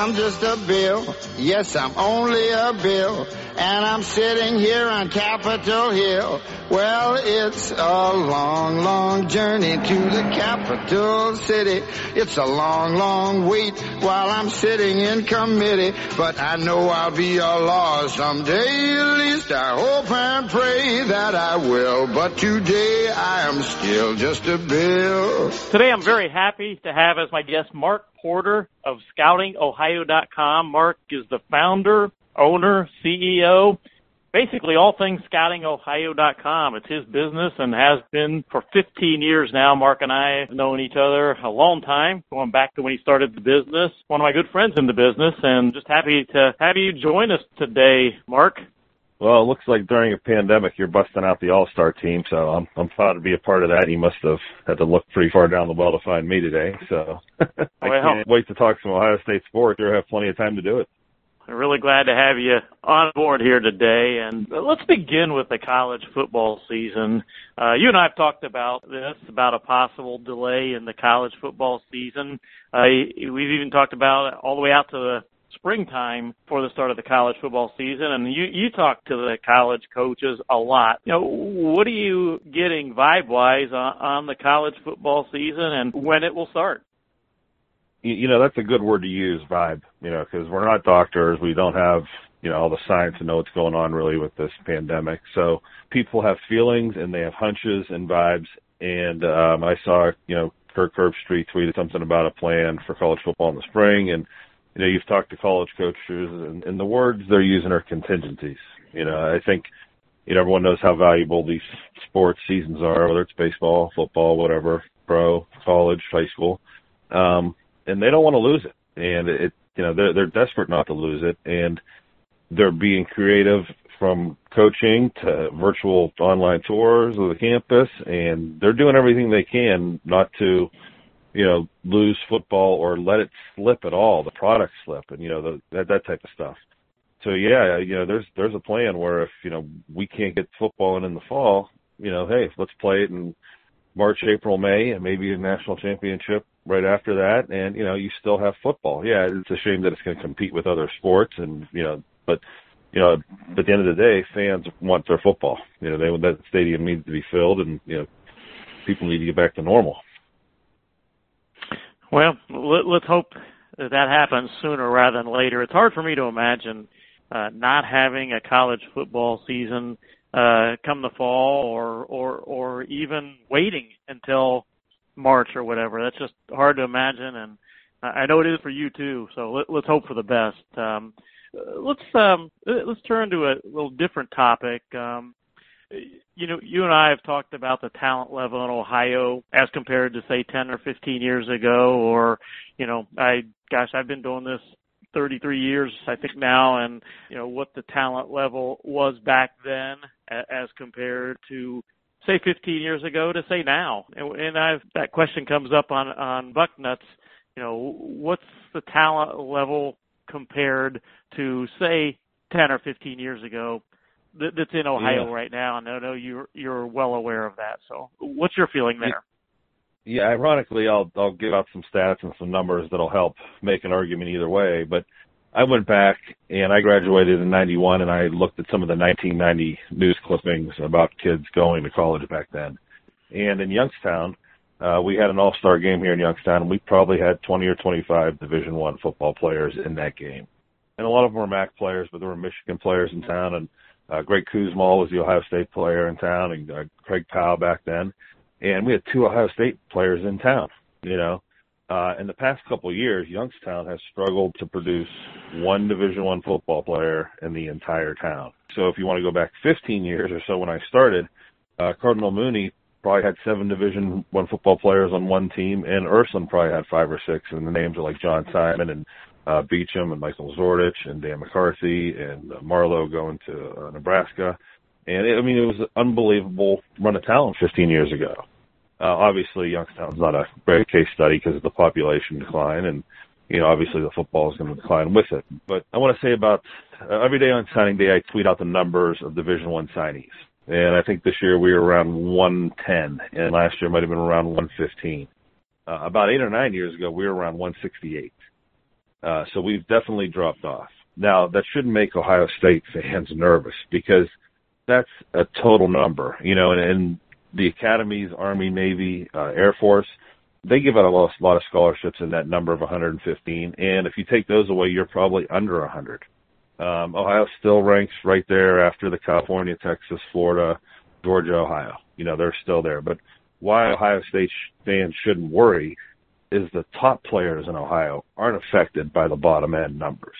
I'm just a bill. Yes, I'm only a bill. And I'm sitting here on Capitol Hill. Well, it's a long, long journey to the capital city. It's a long, long wait while I'm sitting in committee. But I know I'll be a law someday. At least I hope and pray that I will. But today I am still just a bill. Today I'm very happy to have as my guest Mark Porter of ScoutingOhio.com. Mark is the founder, owner, CEO, basically all things ScoutingOhio.com. It's his business and has been for 15 years now. Mark and I have known each other a long time, going back to when he started the business. One of my good friends in the business, and just happy to have you join us today, Mark. Well, it looks like during a pandemic you're busting out the All Star team, so I'm I'm proud to be a part of that. You must have had to look pretty far down the well to find me today. So I Well, can't wait to talk some Ohio State sports. You'll have plenty of time to do it. I'm really glad to have you on board here today. And let's begin with the college football season. Uh, you and I have talked about this, about a possible delay in the college football season. Uh, we've even talked about it all the way out to the springtime for the start of the college football season. And you, you talk to the college coaches a lot. You know, what are you getting vibe wise on, on the college football season and when it will start? You, know, that's a good word to use, vibe. You know, because we're not doctors. We don't have you know all the science to know what's going on really with this pandemic. So people have feelings and they have hunches and vibes. And um, I saw you know Kirk Herbstreit tweeted something about a plan for college football in the spring and you know, you've talked to college coaches, and, and the words they're using are contingencies. You know, I think you know everyone knows how valuable these sports seasons are, whether it's baseball, football, whatever, pro, college, high school, um, and they don't want to lose it. And it, you know, they're they're desperate not to lose it, and they're being creative from coaching to virtual online tours of the campus, and they're doing everything they can not to you know, lose football or let it slip at all, the product slip, and you know the, that that type of stuff. So yeah, you know, there's there's a plan where if you know we can't get football in in the fall, you know, hey, let's play it in March, April, May, and maybe a national championship right after that, and you know, you still have football. Yeah, it's a shame that it's going to compete with other sports, and you know, but you know, at the end of the day, fans want their football. You know, they that stadium needs to be filled, and you know, people need to get back to normal. Let, let's hope that that happens sooner rather than later. It's hard for me to imagine uh, not having a college football season uh, come the fall, or or or even waiting until March or whatever. That's just hard to imagine, and I know it is for you too. So let, let's hope for the best. Um, let's um, let's turn to a little different topic. Um, you know, you and I have talked about the talent level in Ohio as compared to say 10 or 15 years ago, or, you know, I, gosh, I've been doing this 33 years, I think now, and, you know, what the talent level was back then as compared to, say 15 years ago to say now. And, and I've, that question comes up on, on Bucknuts, you know, what's the talent level compared to say 10 or 15 years ago that's in Ohio yeah. right now, and I know you're you're well aware of that. So, what's your feeling there? Yeah, ironically, I'll I'll give out some stats and some numbers that'll help make an argument either way. But I went back and I graduated in '91, and I looked at some of the 1990 news clippings about kids going to college back then. And in Youngstown, uh, we had an all-star game here in Youngstown, and we probably had 20 or 25 Division One football players in that game. And a lot of them were MAC players, but there were Michigan players in town, and uh, Greg Kuzmal was the Ohio State player in town, and uh, Craig Powell back then. And we had two Ohio State players in town. You know, uh, in the past couple of years, Youngstown has struggled to produce one Division One football player in the entire town. So if you want to go back 15 years or so when I started, uh, Cardinal Mooney probably had seven Division One football players on one team, and Ursuline probably had five or six. And the names are like John Simon and uh, Beecham and Michael Zordich and Dan McCarthy and uh, Marlowe going to uh, Nebraska. And it, I mean, it was an unbelievable run of talent 15 years ago. Uh, obviously, Youngstown's not a great case study because of the population decline, and you know, obviously the football is going to decline with it. But I want to say about uh, every day on signing day, I tweet out the numbers of Division One signees, and I think this year we were around 110, and last year might have been around 115. Uh, about eight or nine years ago, we were around 168. Uh, so we've definitely dropped off. Now that shouldn't make Ohio State fans nervous because that's a total number, you know, and, and the academies, Army, Navy, uh, Air Force, they give out a lot, a lot of scholarships in that number of 115. And if you take those away, you're probably under 100. Um, Ohio still ranks right there after the California, Texas, Florida, Georgia, Ohio. You know, they're still there. But why Ohio State fans shouldn't worry is the top players in Ohio aren't affected by the bottom end numbers.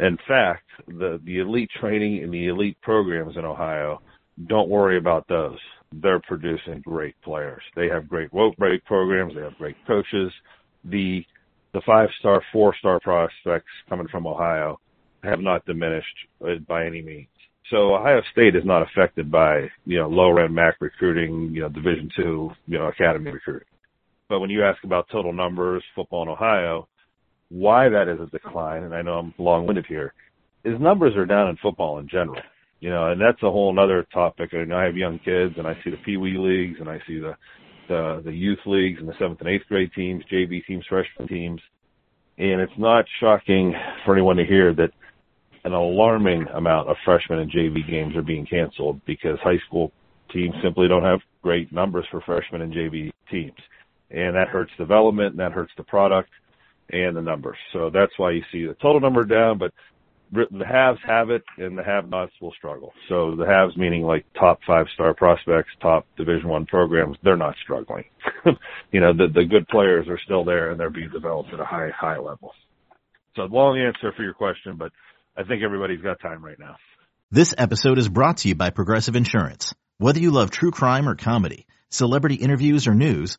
In fact, the, the elite training and the elite programs in Ohio, don't worry about those they're producing great players. They have great rope break programs. They have great coaches. The the five star, four star prospects coming from Ohio have not diminished by any means. So Ohio State is not affected by you know low end MAC recruiting, you know Division two, you know academy recruiting. But when you ask about total numbers, football in Ohio, why that is a decline, and I know I'm long winded here, is numbers are down in football in general. You know, and that's a whole other topic. I know I have young kids, and I see the Pee Wee leagues, and I see the the the youth leagues and the seventh and eighth grade teams, JV teams, freshman teams, and it's not shocking for anyone to hear that an alarming amount of freshman and JV games are being canceled because high school teams simply don't have great numbers for freshmen and JV teams, and that hurts development, and that hurts the product and the numbers. So that's why you see the total number down, but the haves have it and the have-nots will struggle. So the haves meaning like top five-star prospects, top Division One programs, they're not struggling. you know, the the good players are still there and they're being developed at a high high level. So long answer for your question, but I think everybody's got time right now. This episode is brought to you by Progressive Insurance. Whether you love true crime or comedy, celebrity interviews or news,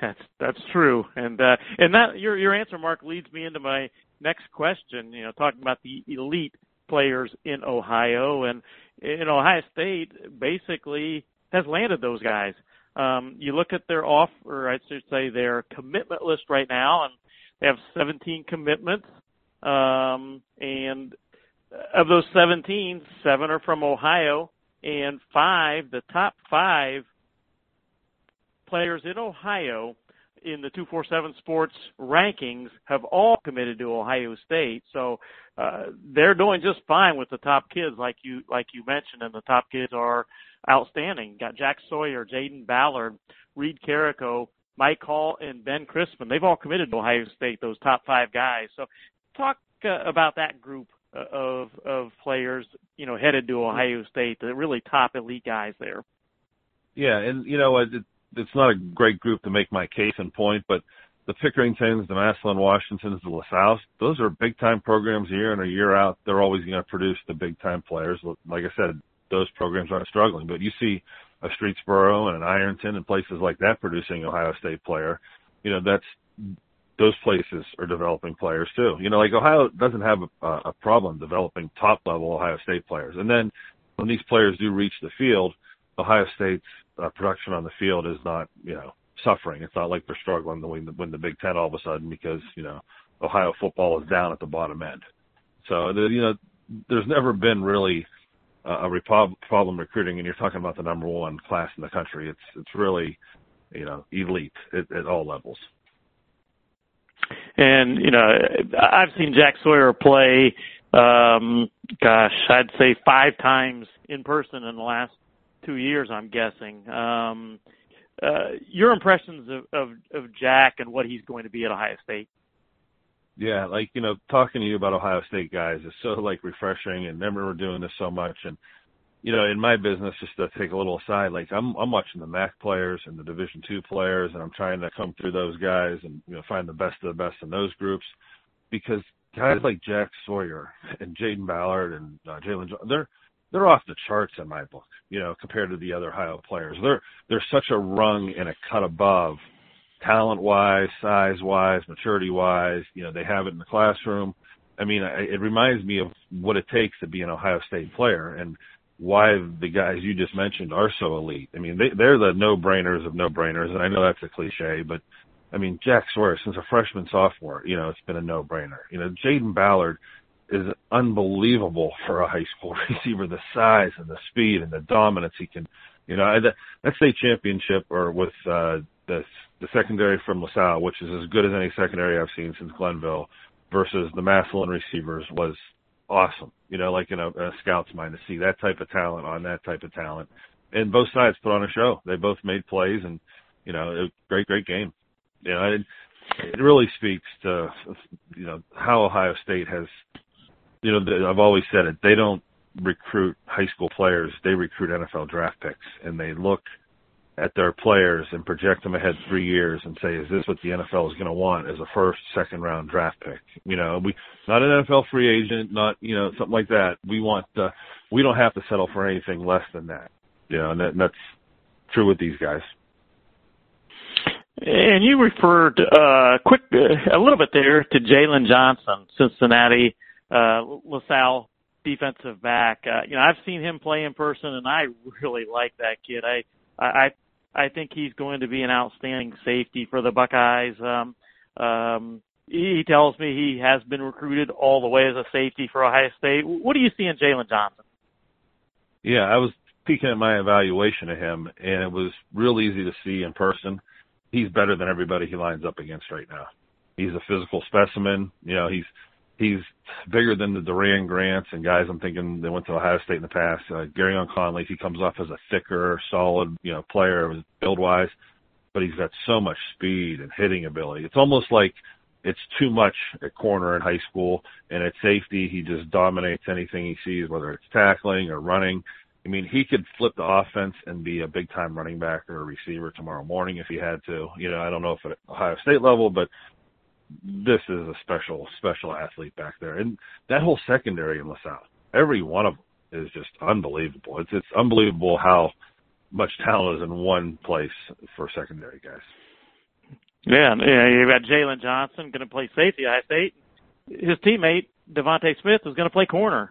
That's that's true, and uh, and that your your answer, Mark, leads me into my next question. You know, talking about the elite players in Ohio, and in Ohio State basically has landed those guys. Um, you look at their off, or I should say their commitment list right now, and they have 17 commitments. Um, and of those 17, seven are from Ohio, and five, the top five players in Ohio in the 247 Sports rankings have all committed to Ohio State. So uh, they're doing just fine with the top kids, like you like you mentioned, and the top kids are outstanding. Got Jack Sawyer, Jayden Ballard, Reid Carrico, Mike Hall, and Ben Christman. They've all committed to Ohio State. Those top five guys. So talk uh, about that group uh, of of players, you know, headed to Ohio State. The really top elite guys there. Yeah, and you know, it, it's not a great group to make my case and point, but the Pickeringtons, the Massillon Washingtons, the LaSalle's, those are big time programs year in or year out. They're always going to produce the big time players. Like I said, those programs aren't struggling, but you see a Streetsboro and an Ironton and places like that producing Ohio State player. You know, that's those places are developing players too. You know, like Ohio doesn't have a, a problem developing top level Ohio State players. And then when these players do reach the field, Ohio State's uh, production on the field is not, you know, suffering. It's not like they're struggling to win the, win the Big Ten all of a sudden because, you know, Ohio football is down at the bottom end. So, the, you know, there's never been really uh, a problem recruiting, and you're talking about the number one class in the country. It's it's really, you know, elite at, at all levels. And you know, I've seen Jack Sawyer play. Um, gosh, I'd say five times in person in the last two years, I'm guessing. Um, uh, your impressions of, of, of Jack and what he's going to be at Ohio State? Yeah, like you know, talking to you about Ohio State guys is so like refreshing, and remember we're doing this so much, and you know, in my business, just to take a little aside, like I'm I'm watching the MAC players and the Division two players, and I'm trying to come through those guys and you know find the best of the best in those groups, because guys like Jack Sawyer and Jayden Ballard and uh, Jalen, they're they're off the charts in my book. You know, compared to the other Ohio players, they're they're such a rung and a cut above, talent wise, size wise, maturity wise. You know, they have it in the classroom. I mean, it reminds me of what it takes to be an Ohio State player and why the guys you just mentioned are so elite. I mean, they, they're the no-brainers of no-brainers, and I know that's a cliche, but I mean, Jack Sawyer, since a freshman sophomore, you know, it's been a no-brainer. You know, Jayden Ballard is unbelievable for a high school receiver. The size and the speed and the dominance he can, you know, that, that state championship or with uh, the the secondary from LaSalle, which is as good as any secondary I've seen since Glenville, versus the Massillon receivers was awesome. You know, like in a, a scout's mind to see that type of talent on that type of talent, and both sides put on a show. They both made plays, and you know, it was a great, great game. You know, it, it really speaks to you know how Ohio State has. You know, I've always said it. They don't recruit high school players; they recruit NFL draft picks, and they look at their players and project them ahead three years and say, is this what the NFL is going to want as a first, second round draft pick? You know, we not an NFL free agent, not you know something like that. We want uh, we don't have to settle for anything less than that. You know, and, that, and that's true with these guys. And you referred uh, quick uh, a little bit there to Jalen Johnson, Cincinnati, uh, LaSalle defensive back. Uh, you know, I've seen him play in person, and I really like that kid. I I I think he's going to be an outstanding safety for the Buckeyes. Um, um, he tells me he has been recruited all the way as a safety for Ohio State. What do you see in Jalen Johnson? Yeah, I was peeking at my evaluation of him, and it was real easy to see in person. He's better than everybody he lines up against right now. He's a physical specimen. You know, he's he's bigger than the Doran Grants and guys I'm thinking they went to Ohio State in the past. Uh, Gareon Conley, he comes off as a thicker, solid, you know, player build wise, but he's got so much speed and hitting ability. It's almost like it's too much at corner in high school and at safety he just dominates anything he sees, whether it's tackling or running. I mean, he could flip the offense and be a big time running back or a receiver tomorrow morning if he had to. You know, I don't know if at Ohio State level, but this is a special, special athlete back there. And that whole secondary in LaSalle, every one of them is just unbelievable. It's it's unbelievable how much talent is in one place for secondary guys. Yeah, yeah. You've got Jalen Johnson going to play safety at State. His teammate DeVonta Smith is going to play corner.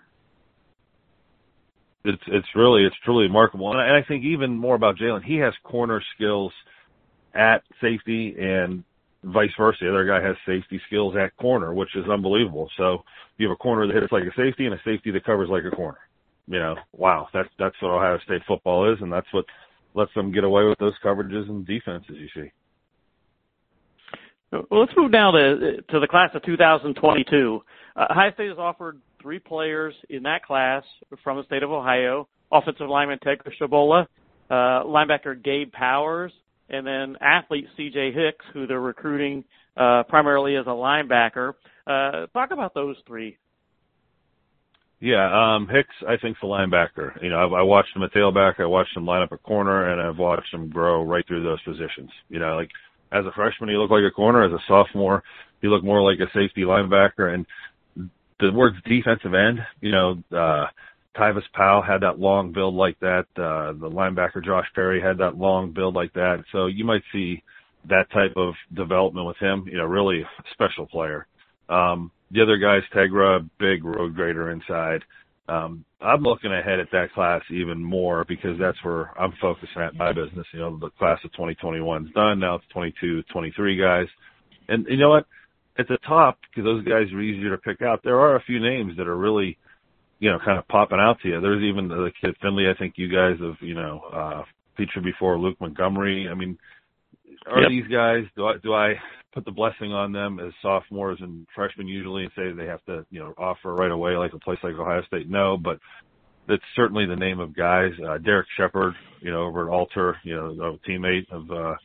It's it's really it's truly remarkable, and I, and I think even more about Jalen. He has corner skills at safety and vice versa. The other guy has safety skills at corner, which is unbelievable. So you have a corner that hits like a safety and a safety that covers like a corner. You know, wow, that's that's what Ohio State football is, and that's what lets them get away with those coverages and defenses you see. Well, let's move now to to the class of 2022. Uh, Ohio State has offered three players in that class from the state of Ohio: offensive lineman Ted Tshabola, uh, linebacker Gabe Powers, and then athlete C.J. Hicks, who they're recruiting uh, primarily as a linebacker. Uh, talk about those three. Yeah, um, Hicks, I think, is a linebacker. You know, I've, I watched him at tailback, I watched him line up a corner, and I've watched him grow right through those positions. You know, like as a freshman, he looked like a corner. As a sophomore, he looked more like a safety linebacker. And the words defensive end, you know, uh, Tyvis Powell had that long build like that. Uh, the linebacker Josh Perry had that long build like that. So you might see that type of development with him. You know, really special player. Um, the other guys, Tegra, big road grader inside. Um, I'm looking ahead at that class even more because that's where I'm focusing at my business. You know, the class of 2021 is done. Now it's 22, 23 guys. And you know what? At the top, because those guys are easier to pick out, there are a few names that are really you know, kind of popping out to you. There's even the kid Findlay. I think you guys have, you know, uh, featured before. Luke Montgomery. I mean, are yep. these guys? Do I do I put the blessing on them as sophomores and freshmen usually and say they have to, you know, offer right away like a place like Ohio State? No, but that's certainly the name of guys. Uh, Derek Shepard, you know, over at Alter, you know, a teammate of uh,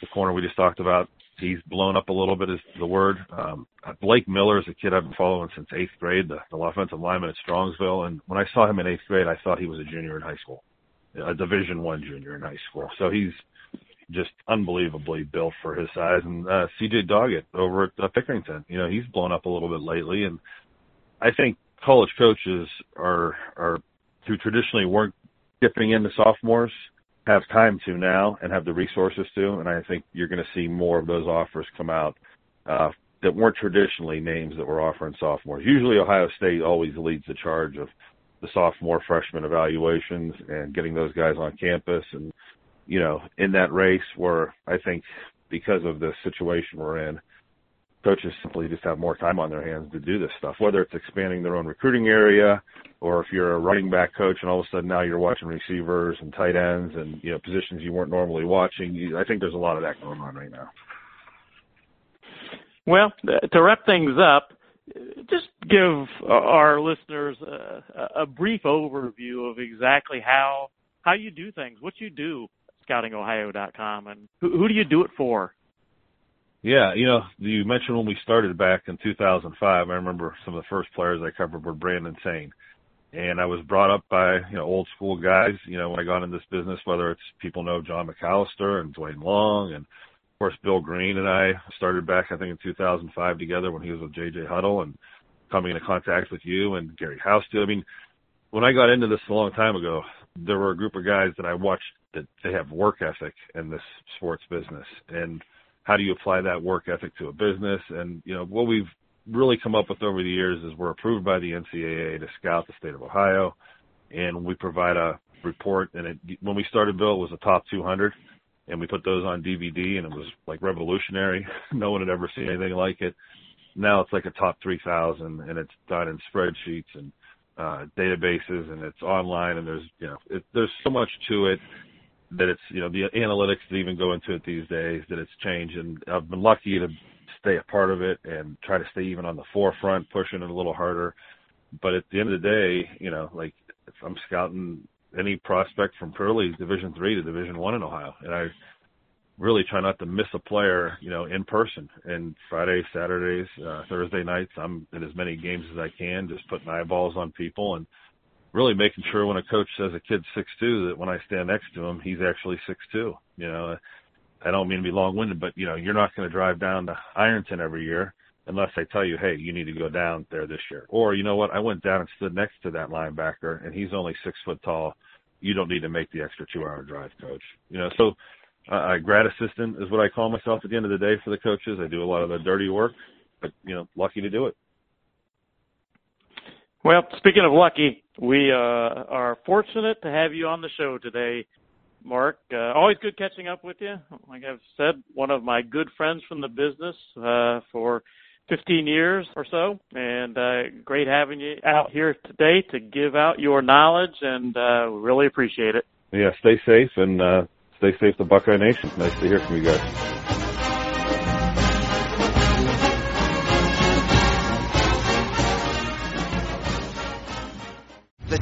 the corner we just talked about he's blown up a little bit is the word. Um, Blake Miller is a kid I've been following since eighth grade, the, the offensive lineman at Strongsville. And when I saw him in eighth grade, I thought he was a junior in high school, a Division One junior in high school. So he's just unbelievably built for his size. And uh, CJ Doggett over at uh, Pickerington, you know, he's blown up a little bit lately. And I think college coaches are are who traditionally weren't dipping into sophomores have time to now and have the resources to. And I think you're going to see more of those offers come out uh, that weren't traditionally names that were offering sophomores. Usually, Ohio State always leads the charge of the sophomore freshman evaluations and getting those guys on campus and you know in that race where I think because of the situation we're in coaches simply just have more time on their hands to do this stuff whether it's expanding their own recruiting area or if you're a running back coach and all of a sudden now you're watching receivers and tight ends and you know positions you weren't normally watching I think there's a lot of that going on right now well to wrap things up just give our listeners a, a brief overview of exactly how how you do things, what you do scoutingohio.com, and who, who do you do it for? Yeah, you know, you mentioned when we started back in 2005. I remember some of the first players I covered were Brandon Saine, and I was brought up by you know old school guys. You know, when I got into this business, whether it's people know John McAllister and Dwayne Long and of course, Bill Greene and I started back, I think, in 2005 together when he was with JJ Huddle and coming into contact with you and Gary Housteau. I mean, when I got into this a long time ago, there were a group of guys that I watched that they have work ethic in this sports business. And how do you apply that work ethic to a business? And, you know, what we've really come up with over the years is we're approved by the NCAA to scout the state of Ohio. And we provide a report. And it, when we started, Bill, it was a top 200 and we put those on DVD, and it was like revolutionary. no one had ever seen anything like it. Now it's like a top 3,000, and it's done in spreadsheets and uh, databases, and it's online, and there's you know it, there's so much to it that it's you know the analytics that even go into it these days that it's changed, and I've been lucky to stay a part of it and try to stay even on the forefront, pushing it a little harder. But at the end of the day, you know, like if I'm scouting any prospect from early Division three to Division one in Ohio, and I really try not to miss a player, you know, in person. And Fridays, Saturdays, uh, Thursday nights, I'm in as many games as I can, just putting eyeballs on people and really making sure when a coach says a kid's six two that when I stand next to him, he's actually six two. You know, I don't mean to be long winded, but you know, you're not going to drive down to Ironton every year unless I tell you, hey, you need to go down there this year. Or you know what, I went down and stood next to that linebacker, and he's only six foot tall. You don't need to make the extra two hour drive, coach. You know, so uh, grad assistant is what I call myself at the end of the day for the coaches. I do a lot of the dirty work, but you know, lucky to do it. Well, speaking of lucky, we uh, are fortunate to have you on the show today. Mark. Uh, always good catching up with you. Like I've said, one of my good friends from the business uh, for 15 years or so, and uh, great having you out here today to give out your knowledge, and uh, we really appreciate it. Yeah, stay safe and uh, stay safe, the Buckeye Nation. Nice to hear from you guys.